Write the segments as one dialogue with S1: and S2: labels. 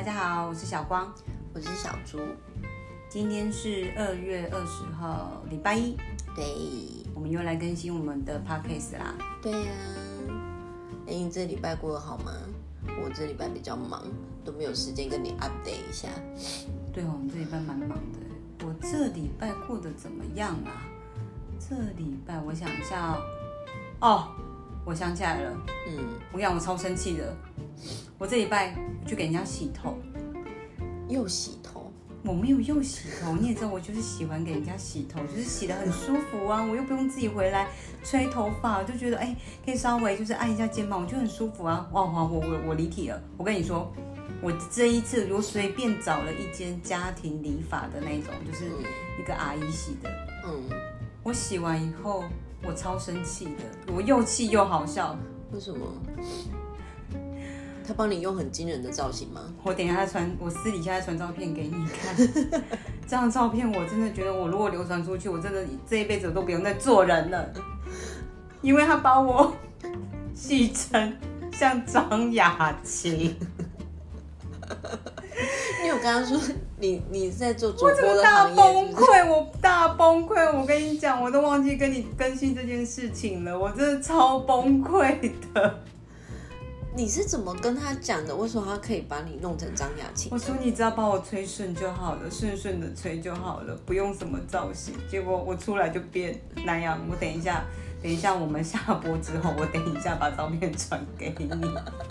S1: 大家好，我是小光，
S2: 我是小猪。
S1: 今天是二月二十号，礼拜一，
S2: 对，
S1: 我们又来更新我们的 podcast 啦。
S2: 对呀、哎，你这礼拜过得好吗？我这礼拜比较忙，都没有时间跟你 update 一下。
S1: 对哦，我们这礼拜蛮忙的。我这礼拜过得怎么样啊？这礼拜我想一下哦，哦，我想起来了，
S2: 嗯，
S1: 我跟你讲，我超生气的。我这礼拜去给人家洗头，
S2: 又洗头，
S1: 我没有又洗头，你也知道，我就是喜欢给人家洗头，就是洗的很舒服啊，我又不用自己回来吹头发，我就觉得哎、可以稍微就是按一下肩膀，我就很舒服啊。哇哇，我我我离题了，我跟你说，我这一次我随便找了一间家庭理发的那种，就是一个阿姨洗的，
S2: 嗯，
S1: 我洗完以后我超生气的，我又气又好笑。
S2: 为什么？他帮你用很惊人的造型吗？
S1: 我等一下再传，我私底下再传照片给你看。这张照片我真的觉得，我如果流传出去，我真的这一辈子都不用再做人了，因为他把我 戏成像张雅琴，
S2: 你有跟他说你你在做主播的行业是不是？
S1: 崩溃，我大崩溃。我跟你讲，我都忘记跟你更新这件事情了，我真的超崩溃的。
S2: 你是怎么跟他讲的？为什么他可以把你弄成张雅琴？
S1: 我说你只要把我吹顺就好了，顺顺的吹就好了，不用什么造型。结果我出来就变南洋。我等一下，等一下我们下播之后，我等一下把照片传给你。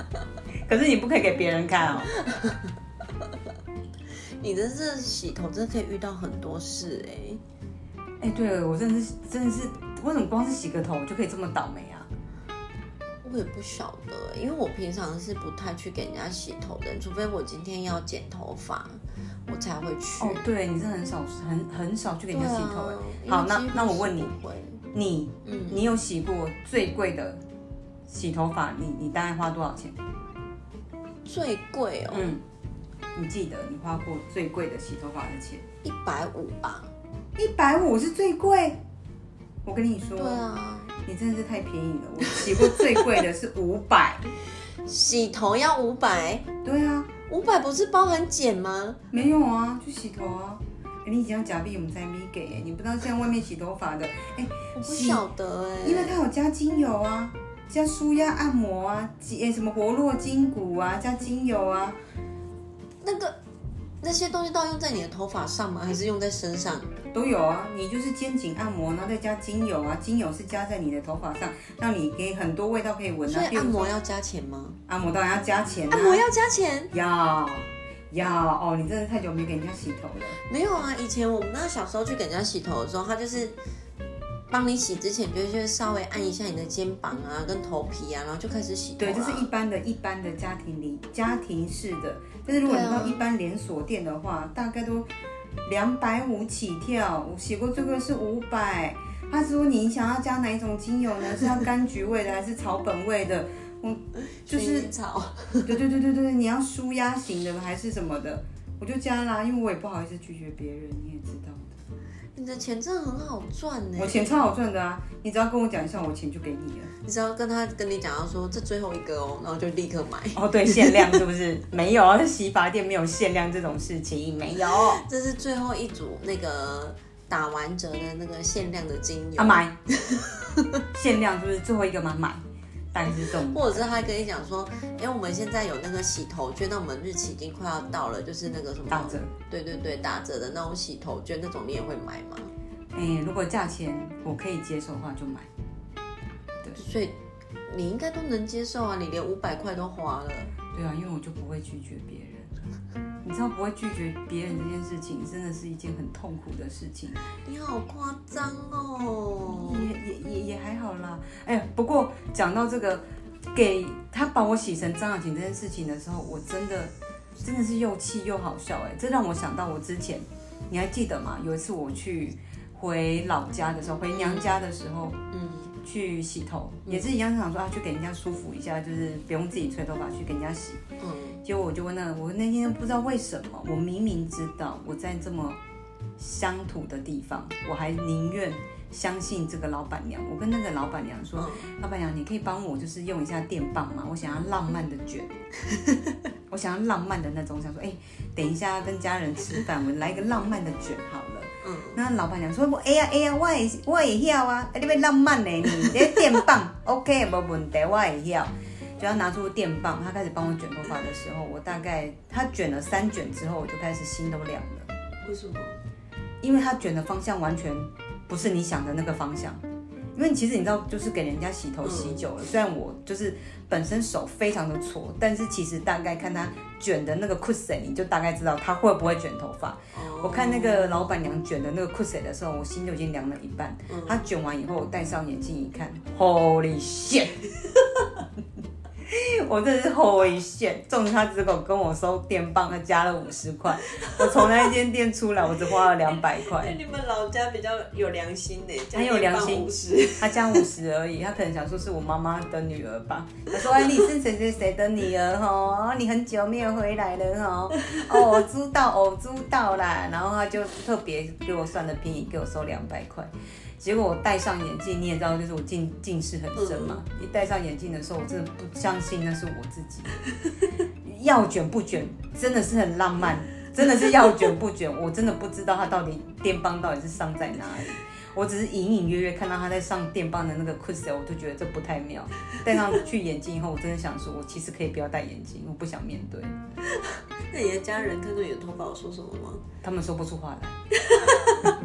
S1: 可是你不可以给别人看哦。
S2: 你的这洗头真的可以遇到很多事哎、
S1: 哎、对我真的是真的是，为什么光是洗个头就可以这么倒霉啊？
S2: 我也不晓得，因为我平常是不太去给人家洗头的，除非我今天要剪头发，我才会去。
S1: 哦，对你真的很少很很少去给人家洗头哎、
S2: 啊
S1: 好，那那我问你你
S2: 嗯
S1: 你有洗过最贵的洗头发？你你大概花多少钱？
S2: 最贵哦，
S1: 嗯，你记得你花过最贵的洗头发的钱？
S2: 一百五吧。
S1: 一百五是最贵。我跟你说，
S2: 对啊，
S1: 你真的是太便宜了。我洗过最贵的是五百。
S2: 洗头要五百，
S1: 对啊，
S2: 五百不是包含剪吗？
S1: 没有啊，就洗头啊。哎你已经要假币，我们才没给哎。你不知道现在外面洗头发的，哎，
S2: 我不晓得哎、
S1: 因为它有加精油啊，加舒压按摩啊，什么活络筋骨啊，加精油啊。
S2: 那个那些东西都要用在你的头发上吗？还是用在身上？
S1: 都有啊，你就是肩颈按摩，然后再加精油啊，精油是加在你的头发上，让你给很多味道可以闻啊。
S2: 所以按摩要加钱吗？
S1: 按摩当然要加钱啊，
S2: 按摩要加钱？
S1: 要要哦，你真的太久没给人家洗头了。
S2: 没有啊，以前我们那小时候去给人家洗头的时候，他就是帮你洗之前，就是稍微按一下你的肩膀啊跟头皮啊，然后就开始洗头
S1: 对，这是一般的、一般的家庭里家庭式的，但是如果你到一般连锁店的话，大概都两百五起跳。我洗过最贵是五百。他说你想要加哪一种精油呢？是要柑橘味的还是草本味的？我就是
S2: 草。
S1: 对对对对对，你要舒压型的还是什么的？我就加啦，因为我也不好意思拒绝别人，你也知道的。
S2: 你的钱真的很好赚呢。
S1: 我钱超好赚的啊！你只要跟我讲一下，我钱就给你了。
S2: 你只要跟他跟你讲，要说这最后一个哦，然后就立刻买。
S1: 哦，对，限量是不是？没有啊，洗发店没有限量这种事情，没有。
S2: 这是最后一组那个打完折的那个限量的精油
S1: 啊，买，限量是不是最后一个吗，买，大概是这种。
S2: 或者是他跟你讲说，哎、我们现在有那个洗头券，那我们日期已经快要到了，就是那个什么
S1: 打折。
S2: 对对对，打折的那种洗头券，那种你也会买吗？
S1: 哎、如果价钱我可以接受的话，就买。
S2: 对所以你应该都能接受啊，你连五百块都花了。
S1: 对啊，因为我就不会拒绝别人。你知道不会拒绝别人这件事情，真的是一件很痛苦的事情。
S2: 你好夸张哦！
S1: 也也也也还好啦。哎、不过讲到这个，给他把我洗成张雅琴这件事情的时候，我真的真的是又气又好笑哎、这让我想到我之前，你还记得吗？有一次我去回老家的时候，回娘家的时候，
S2: 嗯，
S1: 去洗头，也是一样想说啊，去给人家舒服一下，就是不用自己吹头发，去给人家洗。
S2: 嗯，
S1: 结果我就问那个，我那天不知道为什么，我明明知道我在这么乡土的地方，我还宁愿相信这个老板娘。我跟那个老板娘说，
S2: 嗯
S1: 老板娘，你可以帮我就是用一下电棒吗？我想要浪漫的卷，我想要浪漫的那种，想说，哎、等一下跟家人吃饭，我来一个浪漫的卷好了。
S2: 嗯，
S1: 那老板娘说，我哎呀哎呀，我也我也要啊，啊你要浪漫的你，这电棒 OK 没问题，我会晓。就要拿出电棒，他开始帮我卷头发的时候，我大概他卷了三卷之后，我就开始心都凉了。
S2: 为什么？
S1: 因为他卷的方向完全不是你想的那个方向。因为其实你知道，就是给人家洗头洗久了，虽然我就是本身手非常的挫，但是其实大概看他卷的那个 cushion，你就大概知道他会不会卷头发。
S2: 哦
S1: 我看那个老板娘卷的那个 cushion 的时候，我心就已经凉了一半。他卷完以后，我戴上眼镜一看，Holy shit！我真的是 Holy shit！中他只狗跟我收电棒，他加了五十块。我从那一间店出来，我只花了两百块。
S2: 对，你们老家比较有良心呢，
S1: 很有良心
S2: 五十。
S1: 他加五十而已，他可能想说是我妈妈的女儿吧。他说：“哎，你是谁谁谁的女儿哦？你很久没有回来了哦。哦，我知道，我知道啦。”然后他就特别给我算的便宜，给我收两百块。结果我戴上眼镜，你也知道，就是我近近视很深嘛。一戴上眼镜的时候，我真的不相信那是我自己。要卷不卷，真的是很浪漫，真的是要卷不卷，我真的不知道他到底电棒到底是上在哪里。我只是隐隐约约看到他在上电棒的那个 cushion，我就觉得这不太妙。戴上去眼镜以后，我真的想说，我其实可以不要戴眼镜，我不想面对。
S2: 那你的家人看到你的头发我说什么吗？
S1: 他们说不出话来。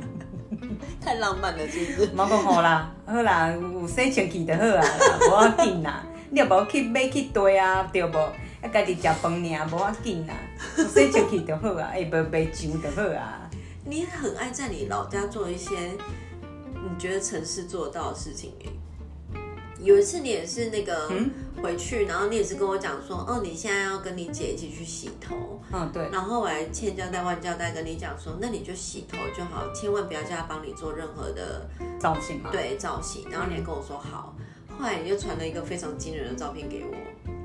S2: 太浪漫了，是不是？
S1: 冇讲好啦，好啦，有洗清气就好啊啦，无要紧啦。你又无去买去堆啊，对无？啊，家己食饭尔，无要紧啦，有洗清气就好啊，哎，无买酒就好啊。
S2: 你很爱在你老家做一些你觉得城市做得到的事情哎。有一次你也是那个回去，然后你也是跟我讲说，哦，你现在要跟你姐一起去洗头，
S1: 嗯，对。
S2: 然后我还千交代万交代跟你讲说，那你就洗头就好，千万不要叫她帮你做任何的
S1: 造型嘛。
S2: 对造型。然后你还跟我说好，后来你就传了一个非常惊人的照片给我，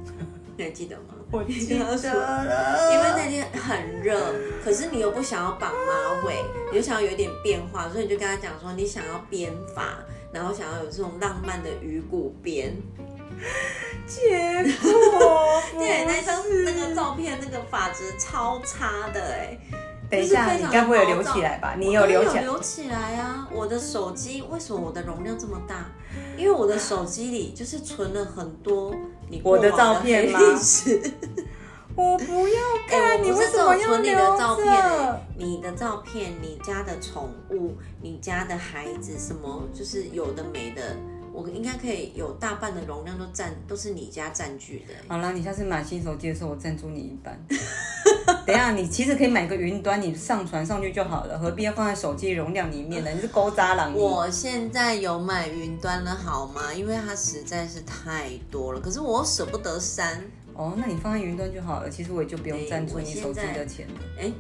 S2: 你还记得吗？
S1: 我记
S2: 得
S1: 了，
S2: 因为那天很热，可是你又不想要绑马尾，你就想要有一点变化，所以你就跟他讲说你想要编发，然后想要有这种浪漫的鱼骨边。
S1: 结果
S2: 对，那张那个照片那个发质超差的哎、
S1: 等一下，你该不会有留起来吧？你有留起来？
S2: 有留起来啊！我的手机为什么我的容量这么大？因为我的手机里就是存了很多你过
S1: 我的照片吗我不要
S2: 哎、
S1: 看，你为什么要
S2: 有存你的
S1: 留
S2: 照片、你的照片、你家的宠物、你家的孩子，什么就是有的没的，我应该可以有大半的容量都占，都是你家占据的、欸
S1: 好了，你下次买新手机的时候，我赞助你一半。等一下，你其实可以买个云端，你上传上去就好了，何必要放在手机容量里面呢？你是勾渣郎，
S2: 我现在有买云端了，好吗？因为它实在是太多了，可是我又舍不得删。
S1: 哦，那你放在云端就好了。其实我也就不用
S2: 哎
S1: 赞助你手机的钱了。
S2: 哎、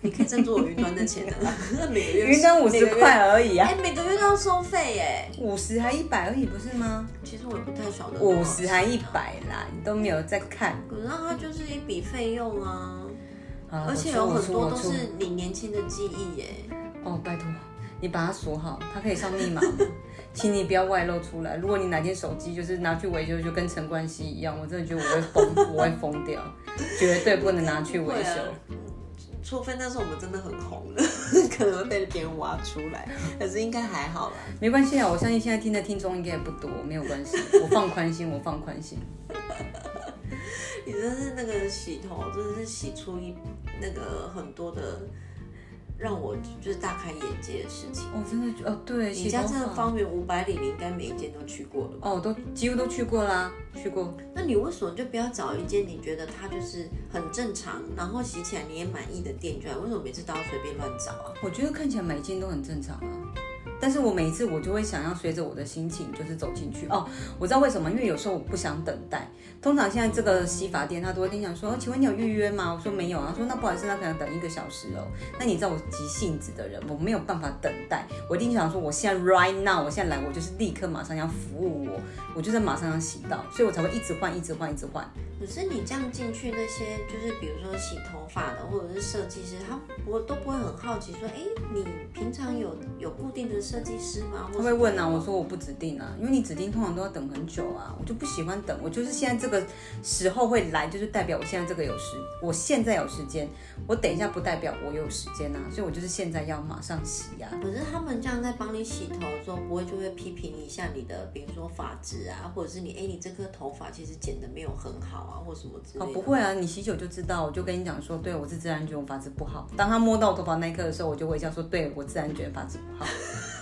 S2: 你可以赞助我云端的钱的，每个月
S1: 云端五十块而已啊
S2: 哎、，每个月都要收费耶。
S1: 五十还一百而已，不是吗？
S2: 其实我也不太晓得。
S1: 五十还一。百啦，你都没有在看。
S2: 可是它就是一笔费用啊，而且有很多都是你年轻的记忆耶。
S1: 哦，拜托，你把它锁好，它可以上密码 吗？请你不要外露出来。如果你哪天手机就是拿去维修，就跟陈冠希一样，我真的觉得我会疯，我会疯掉，绝对不能拿去维修。
S2: 除非那时候我们真的很红了，可能会被别人挖出来，可是应该还好啦。
S1: 没关系啊，我相信现在听的听众应该也不多，没有关系，我放宽心，我放宽心。
S2: 你真是那个洗头，真的是洗出一那个很多的，让我就是大开眼界的事情。
S1: 哦，真的觉哦，对，
S2: 你家这个方圆五百里，你应该每一间都去过了吧？
S1: 哦，都几乎都去过啦，去过。
S2: 那你为什么就不要找一间你觉得它就是很正常，然后洗起来你也满意的店就好？为什么每次都要随便乱找啊？
S1: 我觉得看起来每一件都很正常啊，但是我每一次我就会想要随着我的心情就是走进去哦。我知道为什么，因为有时候我不想等待。通常现在这个洗发店他都会跟你讲说，哦请问你有预约吗？我说没有啊。他说那不好意思，那可能等一个小时哦。那你知道我急性子的人，我没有办法等待，我一定想说我现在 right now，我现在来，我就是立刻马上要服务我，我就是马上要洗到，所以我才会一直换，一直换，一直换。
S2: 可是你这样进去，那些就是比如说洗头发的或者是设计师，他我都不会很好奇说，哎，你平常有有固定的设计师吗？
S1: 他会问啊，我说我不指定啊，因为你指定通常都要等很久啊，我就不喜欢等，我就是现在这个时候会来，就是代表我现在这个有时，我现在有时间，我等一下不代表我有时间啊，所以我就是现在要马上洗啊。
S2: 可是他们这样在帮你洗头的时候，不会就会批评一下你的，比如说发质啊，或者是你哎你这颗头发其实剪的没有很好啊，或什么之类的。
S1: 哦，不会啊，你洗久就知道，我就跟你讲说，对我是自然卷，我发质不好。当他摸到我头发那一刻的时候，我就微笑说，对我自然卷发质不好。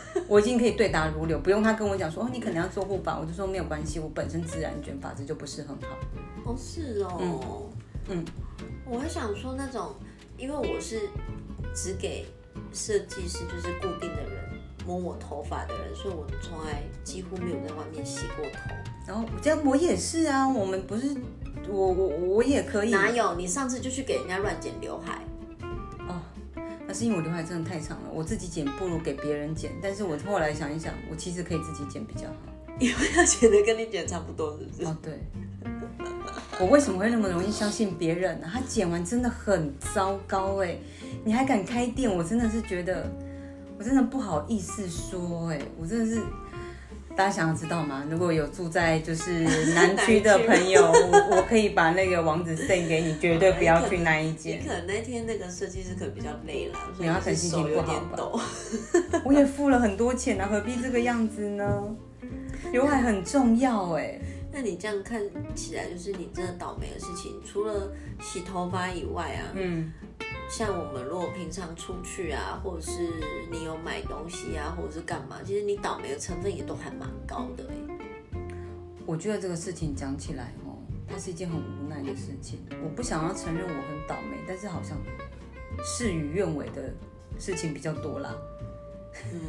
S1: 我已经可以对答如流，不用他跟我讲说哦，你可能要做护发，我就说没有关系，我本身自然卷发质就不是很好。
S2: 哦，是哦，嗯，我还想说那种，因为我是只给设计师，就是固定的人摸我头发的人，所以我从来几乎没有在外面洗过头。
S1: 然后这样我也是啊，我们不是我我我也可以。
S2: 哪有？你上次就去给人家乱剪刘海。
S1: 那是因为我刘海真的太长了，我自己剪不如给别人剪。但是我后来想一想，我其实可以自己剪比较好，
S2: 因为他觉得跟你剪差不多，是不是？
S1: 哦，对。我为什么会那么容易相信别人呢？他剪完真的很糟糕哎，你还敢开店？我真的是觉得，我真的不好意思说哎，我真的是。大家想要知道吗？如果有住在就是 南区的朋友，我我可以把那个网址 send 给你，绝对不要去那一间。
S2: 你可能那天那个设计师可能比较累了，所以
S1: 他心情不好吧？我也付了很多钱啊，何必这个样子呢？刘海很重要哎。
S2: 那你这样看起来，就是你真的倒霉的事情，除了洗头发以外啊，嗯。像我们如果平常出去啊，或者是你有买东西啊，或者是干嘛，其实你倒霉的成分也都还蛮高的哎。
S1: 我觉得这个事情讲起来哦，它是一件很无奈的事情。我不想要承认我很倒霉，但是好像事与愿违的事情比较多啦。
S2: 嗯，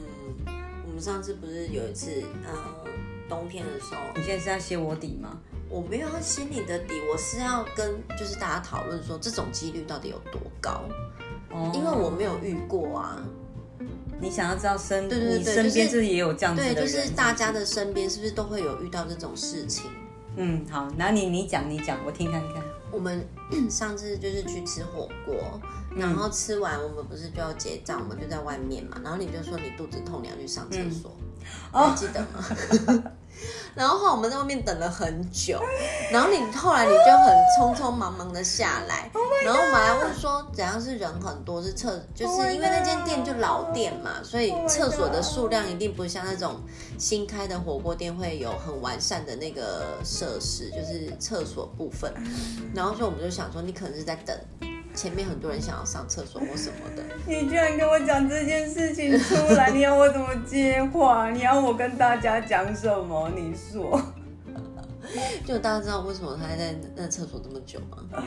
S2: 我们上次不是有一次，呃，冬天的时候，
S1: 你现在是要掀我底吗？
S2: 我没有要心里的底，我是要跟就是大家讨论说这种几率到底有多高，哦，因为我没有遇过啊。
S1: 你想要知道身对对对，身边是不是也有这样子的
S2: 人，对，就是大家的身边是不是都会有遇到这种事情？
S1: 嗯，好，那你你讲你讲，我听看看。
S2: 我们上次就是去吃火锅，然后吃完我们不是就要结账，我们就在外面嘛，然后你就说你肚子痛，你要去上厕所，还记得吗？然后后来我们在外面等了很久，然后你后来你就很匆匆忙忙的下来，然后我们还问说怎样是人很多是厕，就是因为那间店就老店嘛，所以厕所的数量一定不像那种新开的火锅店会有很完善的那个设施，就是厕所部分。然后所以我们就想说你可能是在等。前面很多人想要上厕所或什么的，
S1: 你居然跟我讲这件事情出来，你要我怎么接话？你要我跟大家讲什么？你说，
S2: 就大家知道为什么他在那厕所这么久吗？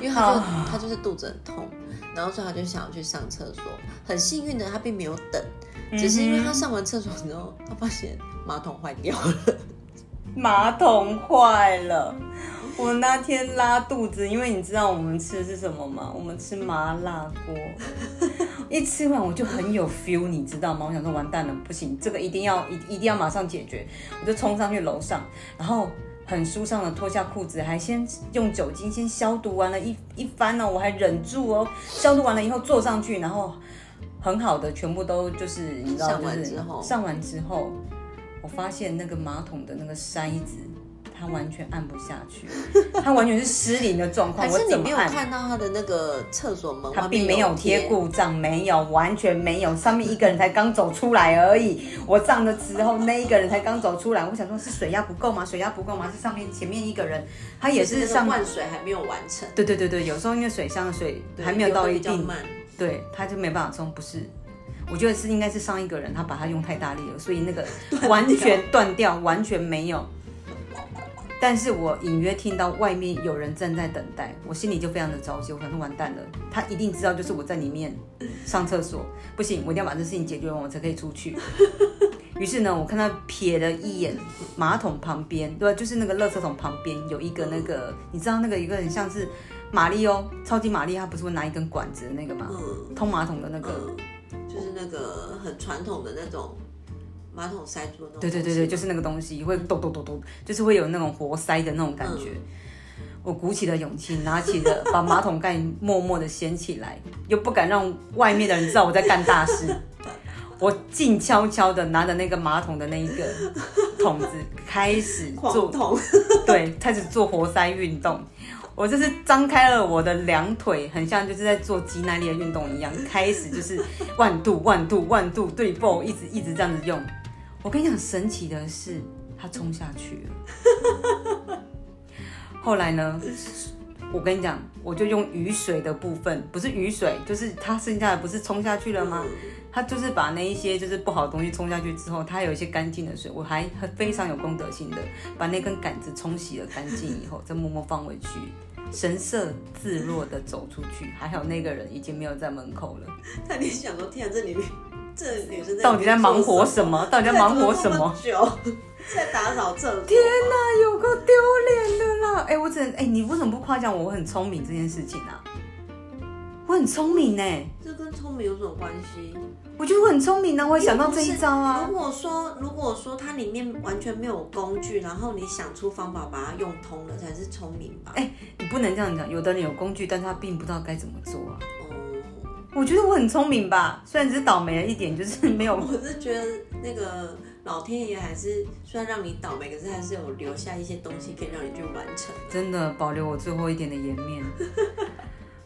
S2: 因为他就他就是肚子很痛，然后所以他就想要去上厕所。很幸运的他并没有等，只是因为他上完厕所之后，他发现马桶坏掉了，
S1: 马桶坏了。我那天拉肚子，因为你知道我们吃的是什么吗？我们吃麻辣锅，一吃完我就很有 feel，你知道吗？我想说完蛋了，不行，这个一定要一一定要马上解决，我就冲上去楼上，然后很舒畅的脱下裤子，还先用酒精先消毒完了一一番呢，我还忍住哦，消毒完了以后坐上去，然后很好的全部都就是你知道就是上完之后，我发现那个马桶的那个塞子。他完全按不下去，他完全是失灵的状况。
S2: 可是你没有看到他的那个厕所门，
S1: 他并没有贴故障，没有，完全没有。上面一个人才刚走出来而已。我上的时候，那一个人才刚走出来。我想说，是水压不够吗？水压不够吗？是上面前面一个人，他也是上
S2: 灌水还没有完成。
S1: 对对对对，有时候因为水箱的水还没有到一定，对，他就没办法冲。不是，我觉得是应该是上一个人他把它用太大力了，所以那个 完全断掉，完全没有。但是我隐约听到外面有人正在等待，我心里就非常的着急，我想说完蛋了，他一定知道就是我在里面上厕所，不行，我一定要把这事情解决完，我才可以出去。于是呢，我看他瞥了一眼马桶旁边，对吧？就是那个垃圾桶旁边有一个那个，你知道那个一个很像是玛丽哦，超级玛丽，他不是会拿一根管子的那个吗？通马桶的那个，
S2: 就是那个很传统的那种。马桶塞住那种，
S1: 对对对对，就是那个东西会咚咚咚咚，就是会有那种活塞的那种感觉。我鼓起了勇气，拿起了把马桶盖默默的掀起来，又不敢让外面的人知道我在干大事。我静悄悄的拿着那个马桶的那一个桶子，开始 做对，开始做活塞运动。我就是张开了我的两腿，很像就是在做肌耐力的运动一样，开始就是万度万度万度对爆，一直一直这样子用。我跟你讲，神奇的是，它冲下去了。后来呢，我跟你讲，我就用雨水的部分，不是雨水，就是它剩下的不是冲下去了吗？它就是把那一些就是不好的东西冲下去之后，它有一些干净的水，我还非常有功德心的把那根杆子冲洗了干净以后，再默默放回去，神色自若的走出去。还好那个人已经没有在门口了。
S2: 那你想说，天啊，这里面这女生
S1: 到底在忙活什
S2: 么？
S1: 到底在忙活什么？
S2: 在打扫厕所。
S1: 天哪，有个丢脸的啦！哎、我只能哎、你为什么不夸奖我？我很聪明这件事情啊，我很聪明呢、
S2: 这跟聪明有什么关系？
S1: 我觉得我很聪明呢、我会想到这一招啊
S2: 如。果说如果说它里面完全没有工具，然后你想出方法把它用通了，才是聪明吧？
S1: 哎、你不能这样讲，有的人有工具，但是他并不知道该怎么做啊。
S2: 哦，
S1: 我觉得我很聪明吧，虽然只是倒霉了一点，就是 没有。
S2: 我是觉得那个老天爷还是虽然让你倒霉，可是还是有留下一些东西可以让你去完成。
S1: 真的保留我最后一点的颜面。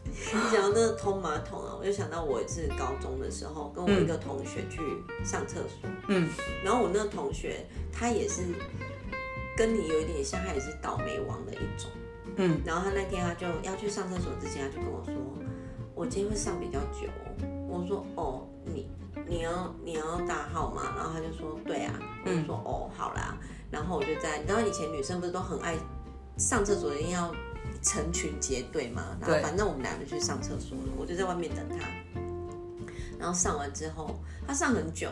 S2: 你讲到那个通马桶啊，我就想到我一次高中的时候，跟我一个同学去上厕所，
S1: 嗯，
S2: 然后我那个同学他也是跟你有一点像，他也是倒霉王的一种，
S1: 嗯，
S2: 然后他那天他就要去上厕所之前，他就跟我说，我今天会上比较久。哦，我说哦，你你要你要大号吗？然后他就说对啊，我就说、哦好啦，然后我就在，你知道以前女生不是都很爱上厕所一定要成群结队嘛，然后反正我们俩就去上厕所了，我就在外面等他。然后上完之后，他上很久，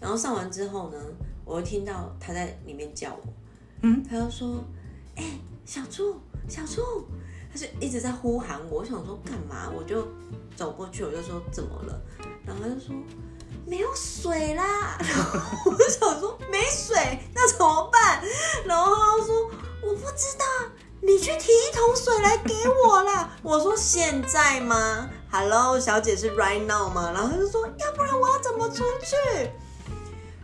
S2: 然后上完之后呢，我又听到他在里面叫我，
S1: 嗯，
S2: 他就说：“哎、小猪，小猪。”他就一直在呼喊我，我想说干嘛？我就走过去，我就说怎么了？然后他就说没有水啦。然后我就想说没水，那怎么办？然后他就说我不知道，你去提一桶水来给我啦。我说现在吗？Hello，小姐是 right now 吗？然后他就说要不然我要怎么出去？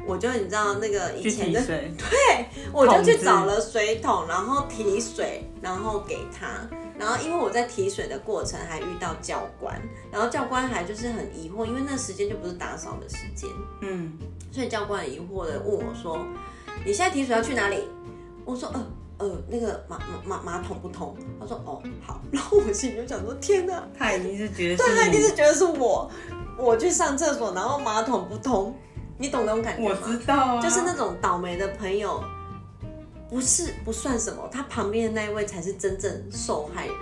S2: 我就你知道那个以前的
S1: 水，
S2: 对，我就去找了水桶，然后提水，然后给他。然后因为我在提水的过程还遇到教官，然后教官还就是很疑惑，因为那时间就不是打扫的时间，
S1: 嗯，
S2: 所以教官很疑惑的问我说：“你现在提水要去哪里？”我说：“呃呃，那个马马马马桶不通。”他说：“哦，好。”然后我心里就想说：“天哪，
S1: 他一定是觉得
S2: 对他一定
S1: 是
S2: 是觉得是我，我去上厕所，然后马桶不通，你懂那种感觉
S1: 吗，我？”知道啊，
S2: 就是那种倒霉的朋友，不是不算什么，他旁边的那一位才是真正受害人。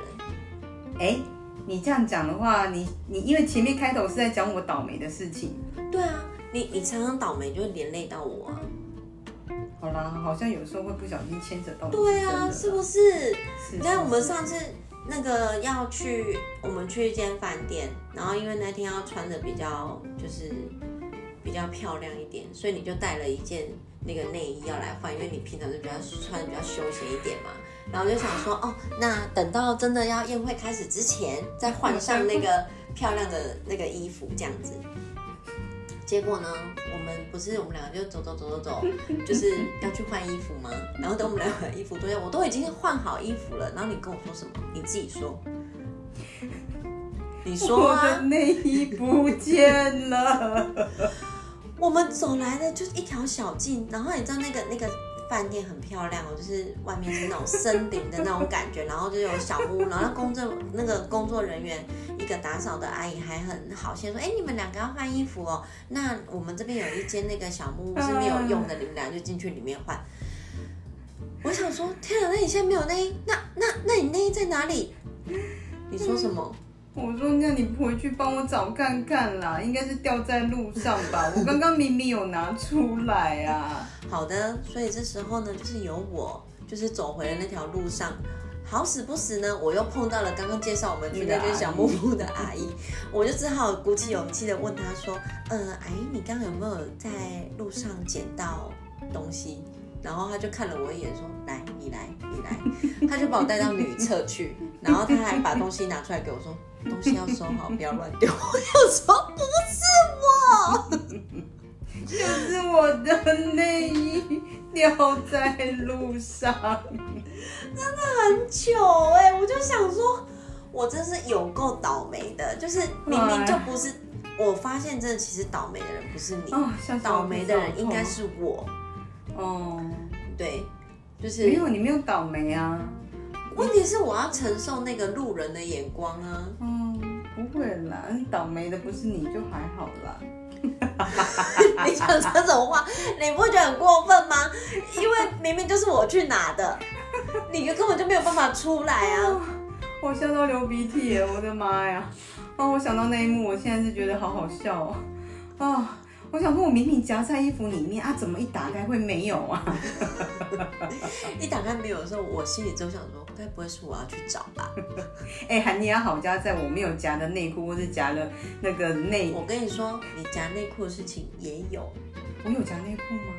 S1: 哎、你这样讲的话，你你因为前面开头是在讲我倒霉的事情，
S2: 对啊，你你常常倒霉就会连累到我啊。
S1: 好啦，好像有时候会不小心牵扯到
S2: 对啊，是不是？
S1: 是？
S2: 你看我们上次那个要去，我们去一间饭店，然后因为那天要穿的比较就是比较漂亮一点，所以你就带了一件那个内衣要来换，因为你平常就比较穿的比较休闲一点嘛。然后我就想说，哦，那等到真的要宴会开始之前，再换上那个漂亮的那个衣服，这样子。结果呢，我们不是我们两个就走走走走走，就是要去换衣服吗？然后等我们俩换衣服，对，我都已经换好衣服了，然后你跟我说什么？你自己说，你说
S1: 我的，内衣不见了。
S2: 我们走来的就是一条小径，然后你知道那个那个饭店很漂亮哦，就是外面是那种森林的那种感觉，然后就有小屋，然后工作那个工作人员一个打扫的阿姨还很好心说，哎，你们两个要换衣服哦，那我们这边有一间那个小木屋是没有用的，你们俩就进去里面换。我想说，天啊，那你现在没有内衣，那那那你内衣在哪里？你说什么？
S1: 我说那你回去帮我找看看啦，应该是掉在路上吧。我刚刚明明有拿出来啊。
S2: 好的，所以这时候呢，就是由我，就是走回了那条路上。好死不死呢，我又碰到了刚刚介绍我们去那间小木屋的阿姨，我就只好鼓起勇气的问她说：“呃，阿姨，你刚刚有没有在路上捡到东西？”然后她就看了我一眼说：“来，你来，你来。”她就把我带到女厕去，然后她还把东西拿出来给我说：“东西要收好，不要乱丢。”我就说：“不是我。”
S1: 就是我的内衣掉在路上，真的
S2: 很糗哎、我就想说，我真是有够倒霉的，就是明明就不是。我发现真的，其实倒霉的人不是你，
S1: 哦，吓死我
S2: 倒霉的人应该是我。
S1: 哦，
S2: 对，就
S1: 没
S2: 是
S1: 有你没有倒霉啊，
S2: 问题是我要承受那个路人的眼光啊。
S1: 会啦，倒霉的不是你就还好啦。
S2: 你讲这种话，你不觉得很过分吗？因为明明就是我去拿的，你根本就没有办法出来啊！
S1: 我笑到流鼻涕耶！我的妈呀！哦，我想到那一幕，我现在是觉得好好笑哦。啊、我想说，我明明夹在衣服里面啊，怎么一打开会没有啊？
S2: 一打开没有的时候，我心里就想说，该不会是我要去找吧？
S1: 哎、韩尼亚好家在我没有夹的内裤，或是夹了那个内，
S2: 我跟你说，你夹内裤的事情也有，
S1: 我有夹内裤吗？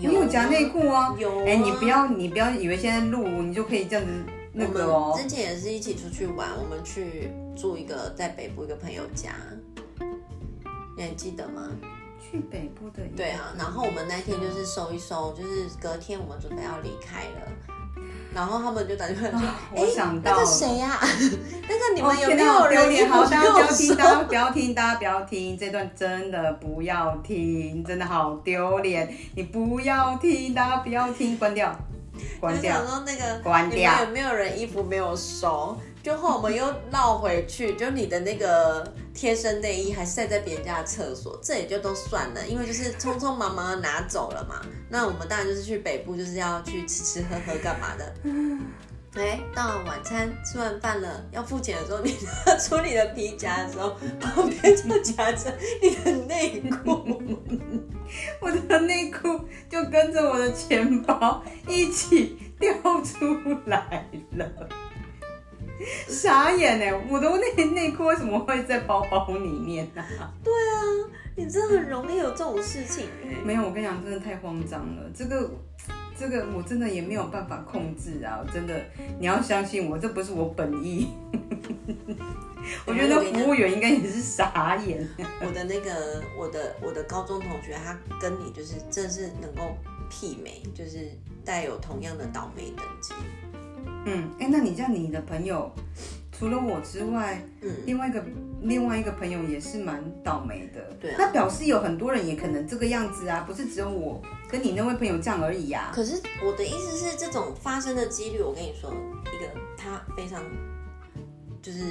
S2: 有
S1: 你有夹内裤啊。
S2: 有啊
S1: 哎、你不要，你不要以为现在录你就可以这样子那个哦
S2: 我们。之前也是一起出去玩，我们去住一个在北部一个朋友家，你还记得吗？
S1: 去北部的
S2: 对啊，然后我们那天就是收一收，就是隔天我们准备要离开了，然后他们就打电话说
S1: 啊：“
S2: 哎、
S1: 我想到了
S2: 那个谁呀、那个你
S1: 哦
S2: 们有没有人
S1: 好，
S2: 服
S1: 大家不要听，大家
S2: 收？
S1: 不要听，大家不要听，这段真的不要听，真的好丢脸，你不要听，大家不要听，关掉，关掉
S2: 就想。说那个
S1: 关掉
S2: 有没有人衣服没有收？就后我们又绕回去，就你的那个贴身内衣还晒在别人家的厕所，这也就都算了，因为就是匆匆忙忙的拿走了嘛。那我们当然就是去北部，就是要去吃吃喝喝干嘛的。哎，到晚餐吃完饭了，要付钱的时候，你拿出你的皮夹的时候，旁边就夹着你的内裤。
S1: 我的内裤就跟着我的钱包一起掉出来了，傻眼呢！我的内内裤为什么会在包包里面呢、
S2: 对啊，你真的很容易有这种事情哎、
S1: 没有，我跟你讲，真的太慌张了。这个，这个我真的也没有办法控制啊！真的，你要相信我，这不是我本意。我觉得服务员应该也是傻眼。
S2: 我的那个我的我的高中同学，他跟你就是真的是能够媲美，就是带有同样的倒霉等级。
S1: 嗯，哎、那你这样，你的朋友除了我之外，
S2: 嗯，
S1: 另外一个另外一个朋友也是蛮倒霉的。
S2: 对啊。
S1: 那表示有很多人也可能这个样子啊，不是只有我跟你那位朋友这样而已呀、啊。
S2: 可是我的意思是，这种发生的几率，我跟你说，一个他非常就是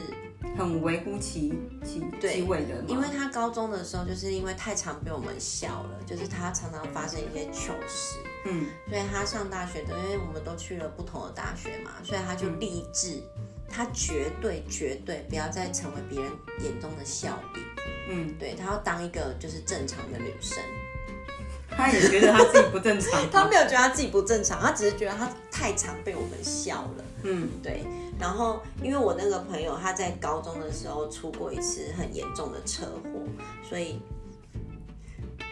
S1: 很微乎其其
S2: 对
S1: 其微的，
S2: 因为他高中的时候，就是因为太常被我们笑了，就是他常常发生一些糗事，
S1: 嗯
S2: 所以他上大学的，因为我们都去了不同的大学嘛，所以他就立志，他绝对绝对不要再成为别人眼中的笑柄，
S1: 嗯，
S2: 对他要当一个就是正常的女生。
S1: 他也觉得他自己不正常。
S2: 他没有觉得他自己不正常，他只是觉得他太常被我们笑了。
S1: 嗯
S2: 对，然后因为我那个朋友他在高中的时候出过一次很严重的车祸，所以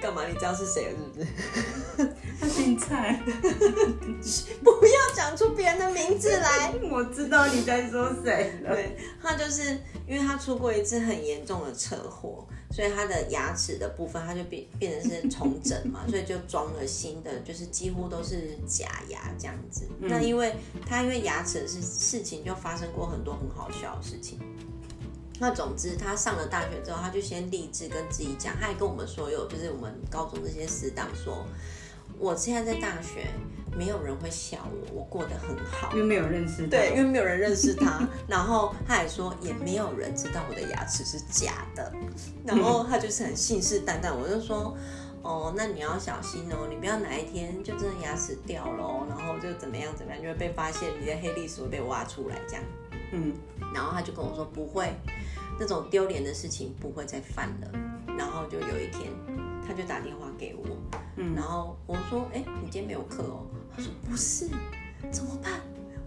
S2: 干嘛？你知道是谁了是不是？不要讲出别人的名字来。
S1: 我知道你在说谁了。
S2: 对他就是因为他出过一次很严重的车祸，所以他的牙齿的部分他就变变成是重整嘛，所以就装了新的，就是几乎都是假牙这样子。那因为他因为牙齿的事事情就发生过很多很好笑的事情。那总之，他上了大学之后，他就先立志跟自己讲，他还跟我们所有就是我们高中这些死党说，我现在在大学，没有人会笑我，我过得很好。
S1: 因为没有认识他。
S2: 对，因为没有人认识他，然后他还说也没有人知道我的牙齿是假的，然后他就是很信誓旦旦，我就说。哦，那你要小心哦，你不要哪一天就真的牙齿掉了哦，然后就怎么样怎么样，就会被发现你的黑历史会被挖出来这样。
S1: 嗯，
S2: 然后他就跟我说不会，那种丢脸的事情不会再犯了。然后就有一天，他就打电话给我，
S1: 嗯
S2: 然后我说，哎，你今天没有课哦？他说不是，怎么办？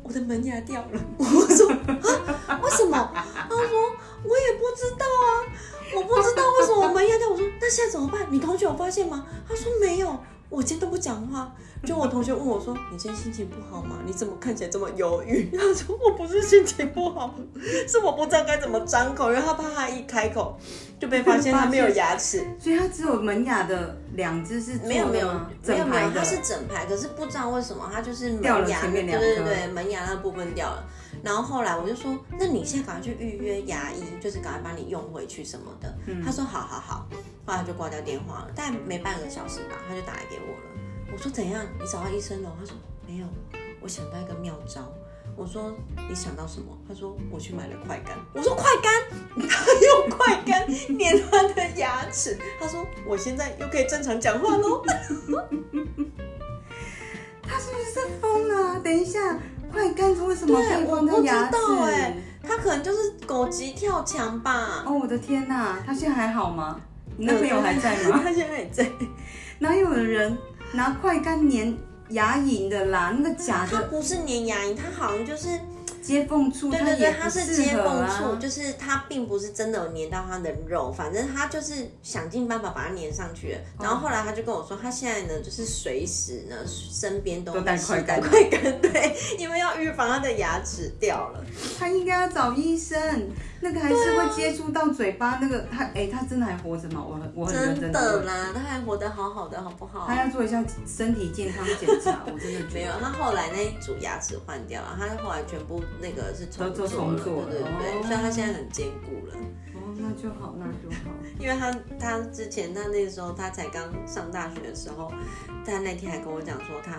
S2: 我的门牙掉了。我说啊，为什么？他说我也不知道啊，我不知道为什么我门牙掉。我说那现在怎么办？你同学有发现吗？他说没有，我今天都不讲话。就我同学问我说：“你今天心情不好吗？你怎么看起来这么忧郁？” 他说：“我不是心情不好，是我不知道该怎么张口，因为他怕他一开口就被发现他没有牙齿。
S1: 所以他只有门牙的两只是
S2: 没有没有没有没有，
S1: 整排的
S2: 它是整排，可是不知道为什么他就是门
S1: 掉了
S2: 牙，对
S1: 前面两颗
S2: 对对，门牙那部分掉了。然后后来我就说，那你现在赶快去预约牙医，就是赶快把你用回去什么的。
S1: 嗯
S2: 他说好好好，后来就挂掉电话了，但没半个小时吧，他就打来给我了。我说怎样？你找到医生了？他说没有，我想到一个妙招。我说你想到什么？他说我去买了快干。我说快干，他 用快干粘他的牙齿。他说我现在又可以正常讲话喽。
S1: 他是不是疯了啊？等一下，快干为什么可以
S2: 对我不知
S1: 放在牙齿？
S2: 道哎他可能就是狗急跳墙吧。
S1: 哦，我的天哪，他现在还好吗？你那朋友还在吗？
S2: 他现在也在。
S1: 哪有人拿快干粘牙龈的啦？那个假的
S2: 他不是粘牙龈，他好像就是
S1: 接缝处，
S2: 对对对，
S1: 它
S2: 是接缝
S1: 啊
S2: 处，就是它并不是真的有粘到它的肉，反正他就是想尽办法把它粘上去了。然后后来他就跟我说，他现在呢就是随时呢身边都
S1: 都带
S2: 会
S1: 快干
S2: 快干，对，因为要预防他的牙齿掉了。
S1: 他应该要找医生，那个还是会接触到嘴巴，那个他哎、他真的还活着吗？我很我很认
S2: 真
S1: 真，
S2: 的啦，他还活得好好的，好不好？
S1: 他要做一下身体健康检查，我真的觉得
S2: 没有，他后来那一组牙齿换掉了，他后来全部那个是重
S1: 都
S2: 做了，
S1: 重做了
S2: 对对对，
S1: 哦
S2: 所以他现在很坚固了。
S1: 哦，那就好，那就好。
S2: 因为他他之前他那个时候他才刚上大学的时候，他那天还跟我讲说，他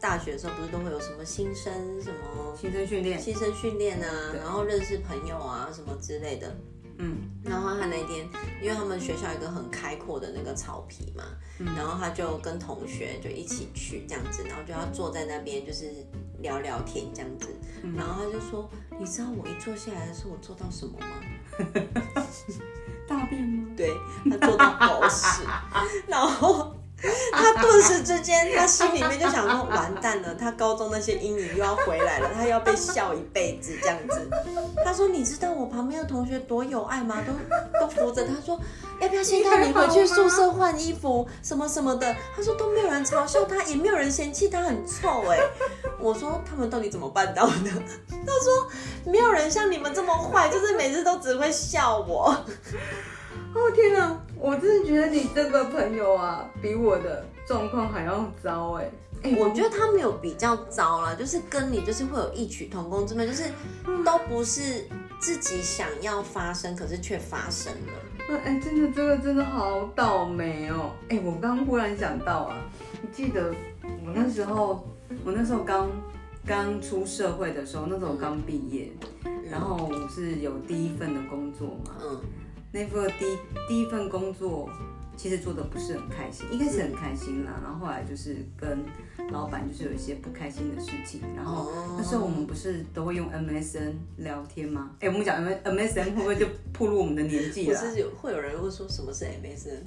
S2: 大学的时候不是都会有什么新生什么
S1: 新生训练，
S2: 新生训练啊，然后认识朋友啊什么之类的。
S1: 嗯，
S2: 然后他那天，因为他们学校有一个很开阔的那个草皮嘛，
S1: 嗯。
S2: 然后他就跟同学就一起去这样子，然后就要坐在那边就是聊聊天这样子，
S1: 嗯。
S2: 然后他就说，你知道我一坐下来的时候我做到什么吗？
S1: 大便吗？
S2: 对他做到狗屎，然后 他顿时之间，他心里面就想说，完蛋了，他高中那些阴影又要回来了，他要被笑一辈子这样子。他说，你知道我旁边的同学多有爱吗？都 都扶着他说，要不要先带你回去宿舍换衣服什么什么的。他说都没有人嘲笑他，也没有人嫌弃他很臭哎、我说他们到底怎么办到的？他说没有人像你们这么坏，就是每次都只会笑我。
S1: 哦天哪，我真的觉得你这个朋友啊，比我的状况还要糟哎、哎、
S2: 我觉得他没有比较糟啦，就是跟你就是会有异曲同工之妙，就是都不是自己想要发生，可是却发生了。
S1: 哎、真的这个真的好倒霉哦！哎、我刚刚忽然想到啊，你记得我那时候，我那时候刚刚出社会的时候，那时候我刚毕业，然后我是有第一份的工作嘛，
S2: 嗯
S1: 那份第第一份工作其实做的不是很开心，一开始很开心啦，然后后来就是跟老板就是有一些不开心的事情，然后
S2: 哦
S1: 那时候我们不是都会用 MSN 聊天吗？哎、我们讲 M MSN 会不会就暴露我们的年纪
S2: 不
S1: 了啊？
S2: 是有会有人会说什么是 MSN？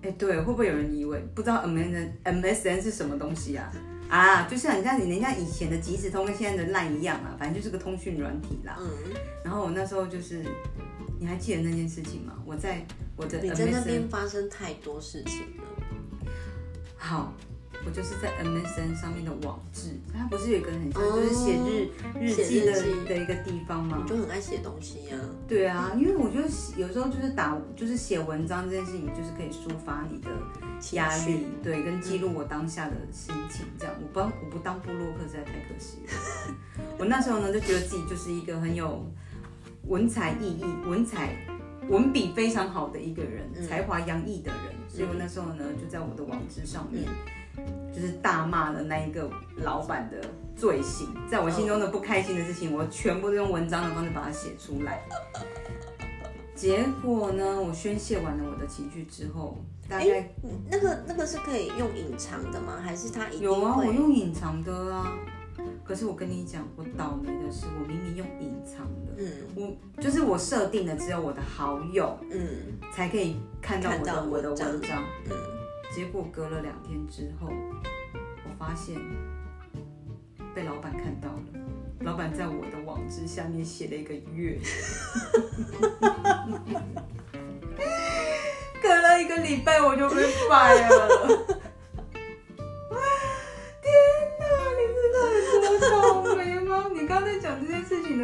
S1: 哎、对，会不会有人以为不知道 MSN MSN 是什么东西啊？啊，就像人家人家以前的即时通跟现在的 LINE 一样啊，反正就是个通讯软体啦。
S2: 嗯，
S1: 然后我那时候就是，你还记得那件事情吗？我在我的
S2: 你在那边发生太多事情了。
S1: 好，我就是在 MSN 上面的网志，它不是有一个很像就是写日、日记的的一个地方吗
S2: 你？就很爱写东西呀、
S1: 对啊，因为我觉得有时候就是打就是写文章这件事情，就是可以抒发你的压力，对，跟记录我当下的心情，这样。我不我不当部落客实在太可惜了。我那时候呢就觉得自己就是一个很有文采奕奕、文采文笔非常好的一个人，才华洋溢的人，所以我那时候呢就在我的网志上面。就是大骂了那一个老板的罪行，在我心中的不开心的事情，我全部都用文章的方式把它写出来。结果呢，我宣泄完了我的情绪之后，大概
S2: 嗯那个那个是可以用隐藏的吗？还是他一定
S1: 有啊，
S2: 会
S1: 我用隐藏的啊。可是我跟你讲，我倒霉的是，我明明用隐藏的，
S2: 嗯。
S1: 我就是我设定的只有我的好友
S2: 嗯。
S1: 才可以看到我的我的
S2: 文章。
S1: 结果隔了两天之后，我发现被老板看到了。老板在我的网志下面写了一个月，隔了一个礼拜我就被 fire 了。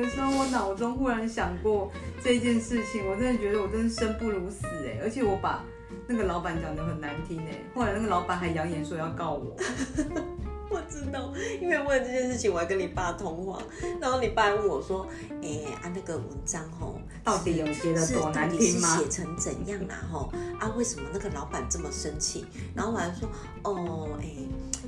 S1: 的时候，我脑中忽然想过这件事情，我真的觉得我真的生不如死哎，而且我把那个老板讲的很难听哎，后来那个老板还扬言说要告我。
S2: 我知道，因为为了这件事情，我还跟你爸通话，然后你爸问我说：“哎，啊那个文章吼，
S1: 到底有写的多难听吗？
S2: 写成怎样啦？吼啊，为什么那个老板这么生气？”然后我还说：“哦，哎，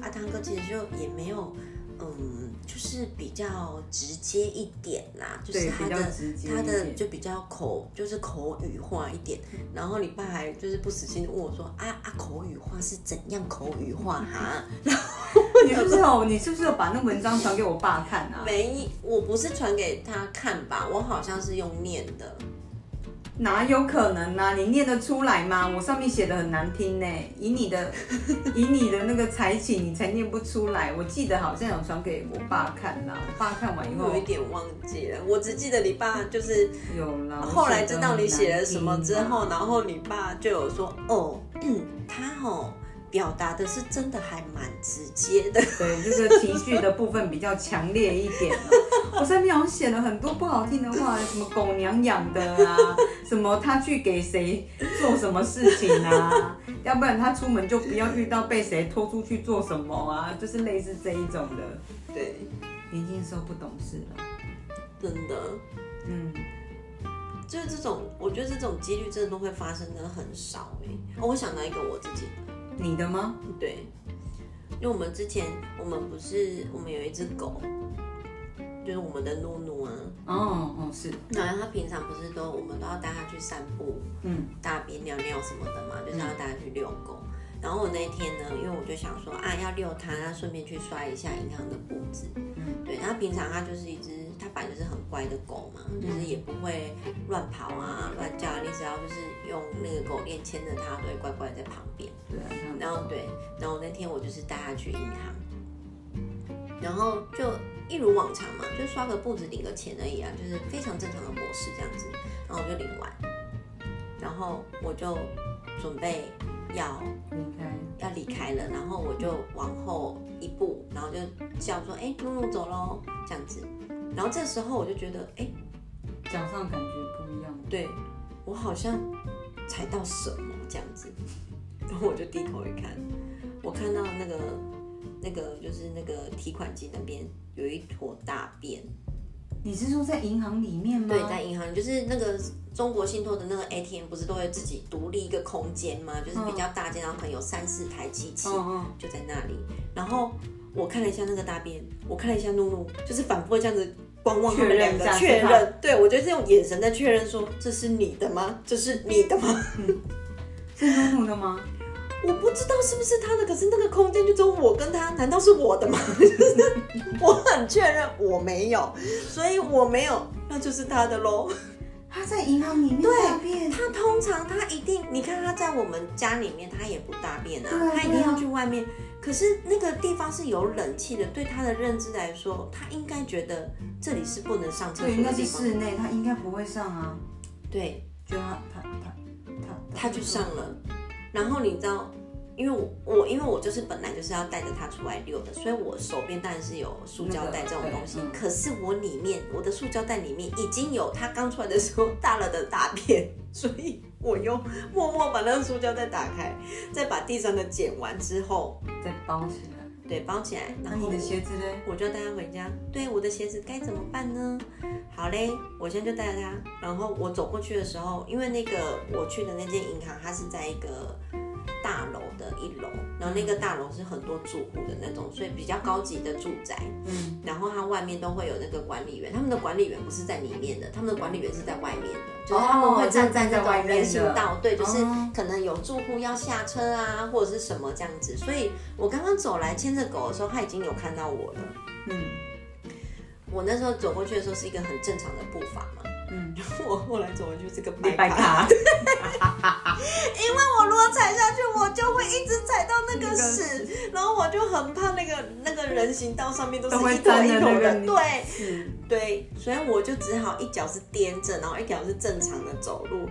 S2: 阿汤哥其实就也没有。”嗯，就是比较直接一点啦，就是他的他的就比较口就是口语化一点。然后你爸还就是不死心问我说啊啊口语化是怎样口语化哈？然后
S1: 你是不是有你是不是有把那文章传给我爸看啊？
S2: 没，我不是传给他看吧，我好像是用念的。
S1: 哪有可能呢？你念得出来吗？我上面写的很难听呢。以你的 以你的那个才情，你才念不出来。我记得好像有传给我爸看呐，我爸看完以后
S2: 有一点忘记了。我只记得你爸就是
S1: 有了。
S2: 后来知道你写了什么之后，然后你爸就有说：“哦，他哦。”表达的是真的还蛮直接的，
S1: 对，就是情绪的部分比较强烈一点。我上面好像写了很多不好听的话，什么狗娘养的啊，什么他去给谁做什么事情啊，要不然他出门就不要遇到被谁拖出去做什么啊，就是类似这一种的。
S2: 对，
S1: 年轻时候不懂事了，
S2: 真的，嗯，就是这种，我觉得这种几率真的都会发生的很少哎。我想到一个我自己。
S1: 你的吗？
S2: 对，因为我们之前我们不是我们有一只狗，就是我们的露露啊。
S1: 哦哦是。
S2: 然后它平常不是都我们都要带它去散步，嗯，大便尿尿什么的嘛，就是要带它去遛狗。然后我那一天呢，因为我就想说啊，要遛它，那顺便去刷一下银行的步子。嗯，对。然后平常它就是一只。它本来就是很乖的狗嘛，就是也不会乱跑啊、乱叫。你只要就是用那个狗链牵着它，都会乖乖在旁边。
S1: 对，
S2: 然后对，然后那天我就是带它去银行，然后就一如往常嘛，就刷个步子领个钱而已啊，就是非常正常的模式这样子。然后我就领完，然后我就准备要
S1: 离开，
S2: 要离开了。然后我就往后一步，然后就叫说：“哎，露露走喽！”这样子。然后这时候我就觉得，哎，
S1: 脚上感觉不一样。
S2: 对，我好像踩到什么这样子。然后我就低头一看，我看到那个那个就是那个提款机那边有一坨大便。
S1: 你是说在银行里面吗？
S2: 对，在银行，就是那个中国信托的那个 ATM，不是都会自己独立一个空间吗？就是比较大间，然后可能有三四台机器，就在那里。然后我看了一下那个大便，我看了一下露露，就是反复这样子。观望他们两个确认，对我觉得这种眼神在确认说这是你的吗？这是你的吗？
S1: 是露露的吗？
S2: 我不知道是不是他的，可是那个空间就只有我跟他，难道是我的吗？我很确认我没有，所以我没有，那就是他的喽。
S1: 他在银行里面大便，
S2: 他通常他一定，你看他在我们家里面他也不大便啊，他一定要去外面。可是那个地方是有冷气的，对他的认知来说，他应该觉得这里是不能上厕所的
S1: 地方。对，应该是室内，他应该不会上啊。
S2: 对，
S1: 就他他他
S2: 他他就上了。然后你知道，因为我我因为我就是本来就是要带着它出来溜的，所以我手边当然是有塑胶袋这种东西。可是我里面我的塑胶袋里面已经有它刚出来的时候大了的大便，所以。我又默默把那个塑胶袋打开，再把地上的捡完之后
S1: 再包起来。
S2: 对，包起来。
S1: 那你的鞋子呢？
S2: 我就带他回家。对，我的鞋子该怎么办呢？好嘞，我现在就带着它。然后我走过去的时候，因为那个我去的那间银行，它是在一个。大楼的一楼，然后那个大楼是很多住户的那种，所以比较高级的住宅。嗯，然后它外面都会有那个管理员，他们的管理员不是在里面的，他们的管理员是在外面的，就是他们会站在那种人行道，对，就是可能有住户要下车啊，或者是什么这样子。所以我刚刚走来牵着狗的时候，他已经有看到我了。嗯，我那时候走过去的时候是一个很正常的步伐嘛。嗯，我后来走的就是个
S1: 白卡，
S2: 因为我如果踩下去，我就会一直踩到那个屎，然后我就很怕那个那个人行道上面都是一坨一坨的，对，对，所以我就只好一脚是踮着，然后一脚是正常的走路。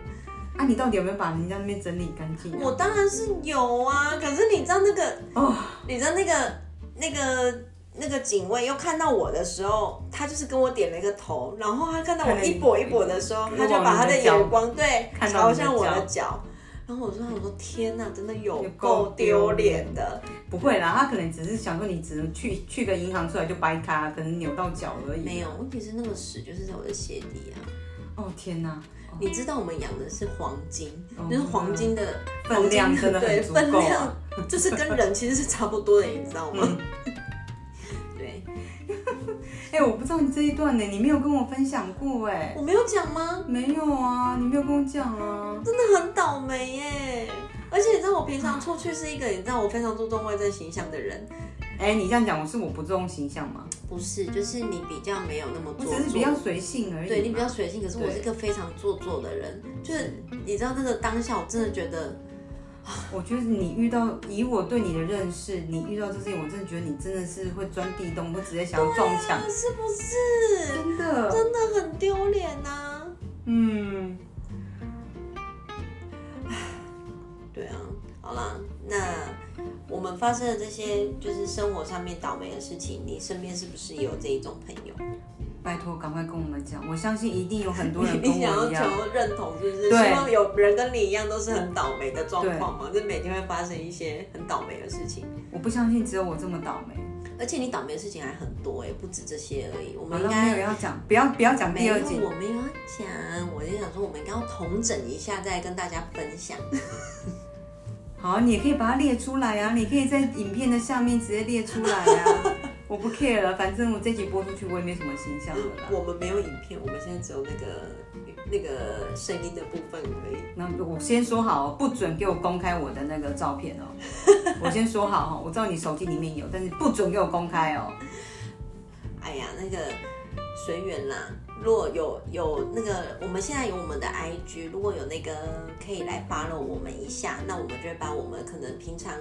S1: 啊，你到底有没有把人家那边整理干净？
S2: 我当然是有啊，可是你知道那个哦，你知道那个那个。那个警卫又看到我的时候，他就是跟我点了一个头，然后他看到我一跛一跛的时候，他就把他的眼光对朝向我的
S1: 脚
S2: 脚，然后我说我说天哪，真的有
S1: 有够
S2: 够丢脸的。
S1: 不会啦，他可能只是想说你只能去去个银行出来就掰卡，可能扭到脚而已。
S2: 没有，问题是那个屎就是在我的鞋底啊。
S1: 哦天哪，
S2: 你知道我们养的是黄金，
S1: 哦
S2: 就是黄金的
S1: 分量真的很
S2: 对分量，就是跟人其实是差不多的，你知道吗？
S1: 哎、我不知道你这一段呢，你没有跟我分享过哎。
S2: 我没有讲吗？
S1: 没有啊，你没有跟我讲啊。
S2: 真的很倒霉耶！而且你知道，我平常出去是一个你知道我非常注重外在形象的人，
S1: 哎、你这样讲，我是我不注重形象吗？
S2: 不是，就是你比较没有那么
S1: 我
S2: 做作，
S1: 只是比较随性而已。
S2: 对你比较随性，可是我是一个非常做作的人，就是你知道那个当下，我真的觉得
S1: 我觉得你遇到以我对你的认识，你遇到这事情，我真的觉得你真的是会钻地洞，会直接想要撞墙，
S2: 啊是不是？
S1: 真的。
S2: 真的很丢脸呐！
S1: 嗯，
S2: 对啊，好啦，那我们发生的这些就是生活上面倒霉的事情，你身边是不是也有这一种朋友？
S1: 拜托，赶快跟我们讲，我相信一定有很多人跟
S2: 你想要。求认同，是不是？希望有人跟你一样都是很倒霉的状况嘛，就每天会发生一些很倒霉的事情。
S1: 我不相信只有我这么倒霉。
S2: 而且你倒霉的事情还很多哎、不止这些而已。我们应该
S1: 没有要讲，不要不要讲
S2: 没有，
S1: 第二集。
S2: 我没有要讲，我就想说，我们应该要统整一下，再跟大家分享。
S1: 好，你也可以把它列出来啊，你可以在影片的下面直接列出来啊。我不 care 了，反正我这集播出去，我也没什么形象了啦。
S2: 我们没有影片，我们现在只有那个那个声音的部分可以。
S1: 那我先说好，不准给我公开我的那个照片哦。我先说好哈，我知道你手机里面有，但是不准给我公开哦。
S2: 哎呀，那个随缘啦。如果有有那个，我们现在有我们的 IG，如果有那个可以来 follow 我们一下，那我们就会把我们可能平常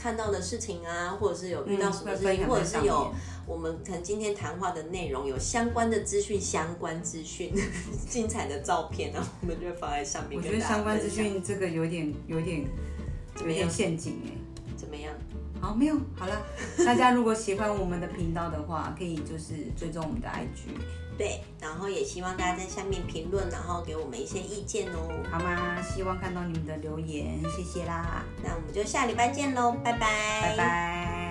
S2: 看到的事情啊，或者是有遇到什么事情，或者是有我们可能今天谈话的内容有相关的资讯、相关资讯、精彩的照片啊，我们就会放在上面
S1: 我觉得相关资讯这个有点有点有点？陷阱哎。
S2: 怎么样？
S1: 好，没有，好了。大家如果喜欢我们的频道的话，可以就是追踪我们的 IG，
S2: 对，然后也希望大家在下面评论，然后给我们一些意见哦。
S1: 好吗？希望看到你们的留言，谢谢啦，
S2: 那我们就下礼拜见喽，拜拜，
S1: 拜拜。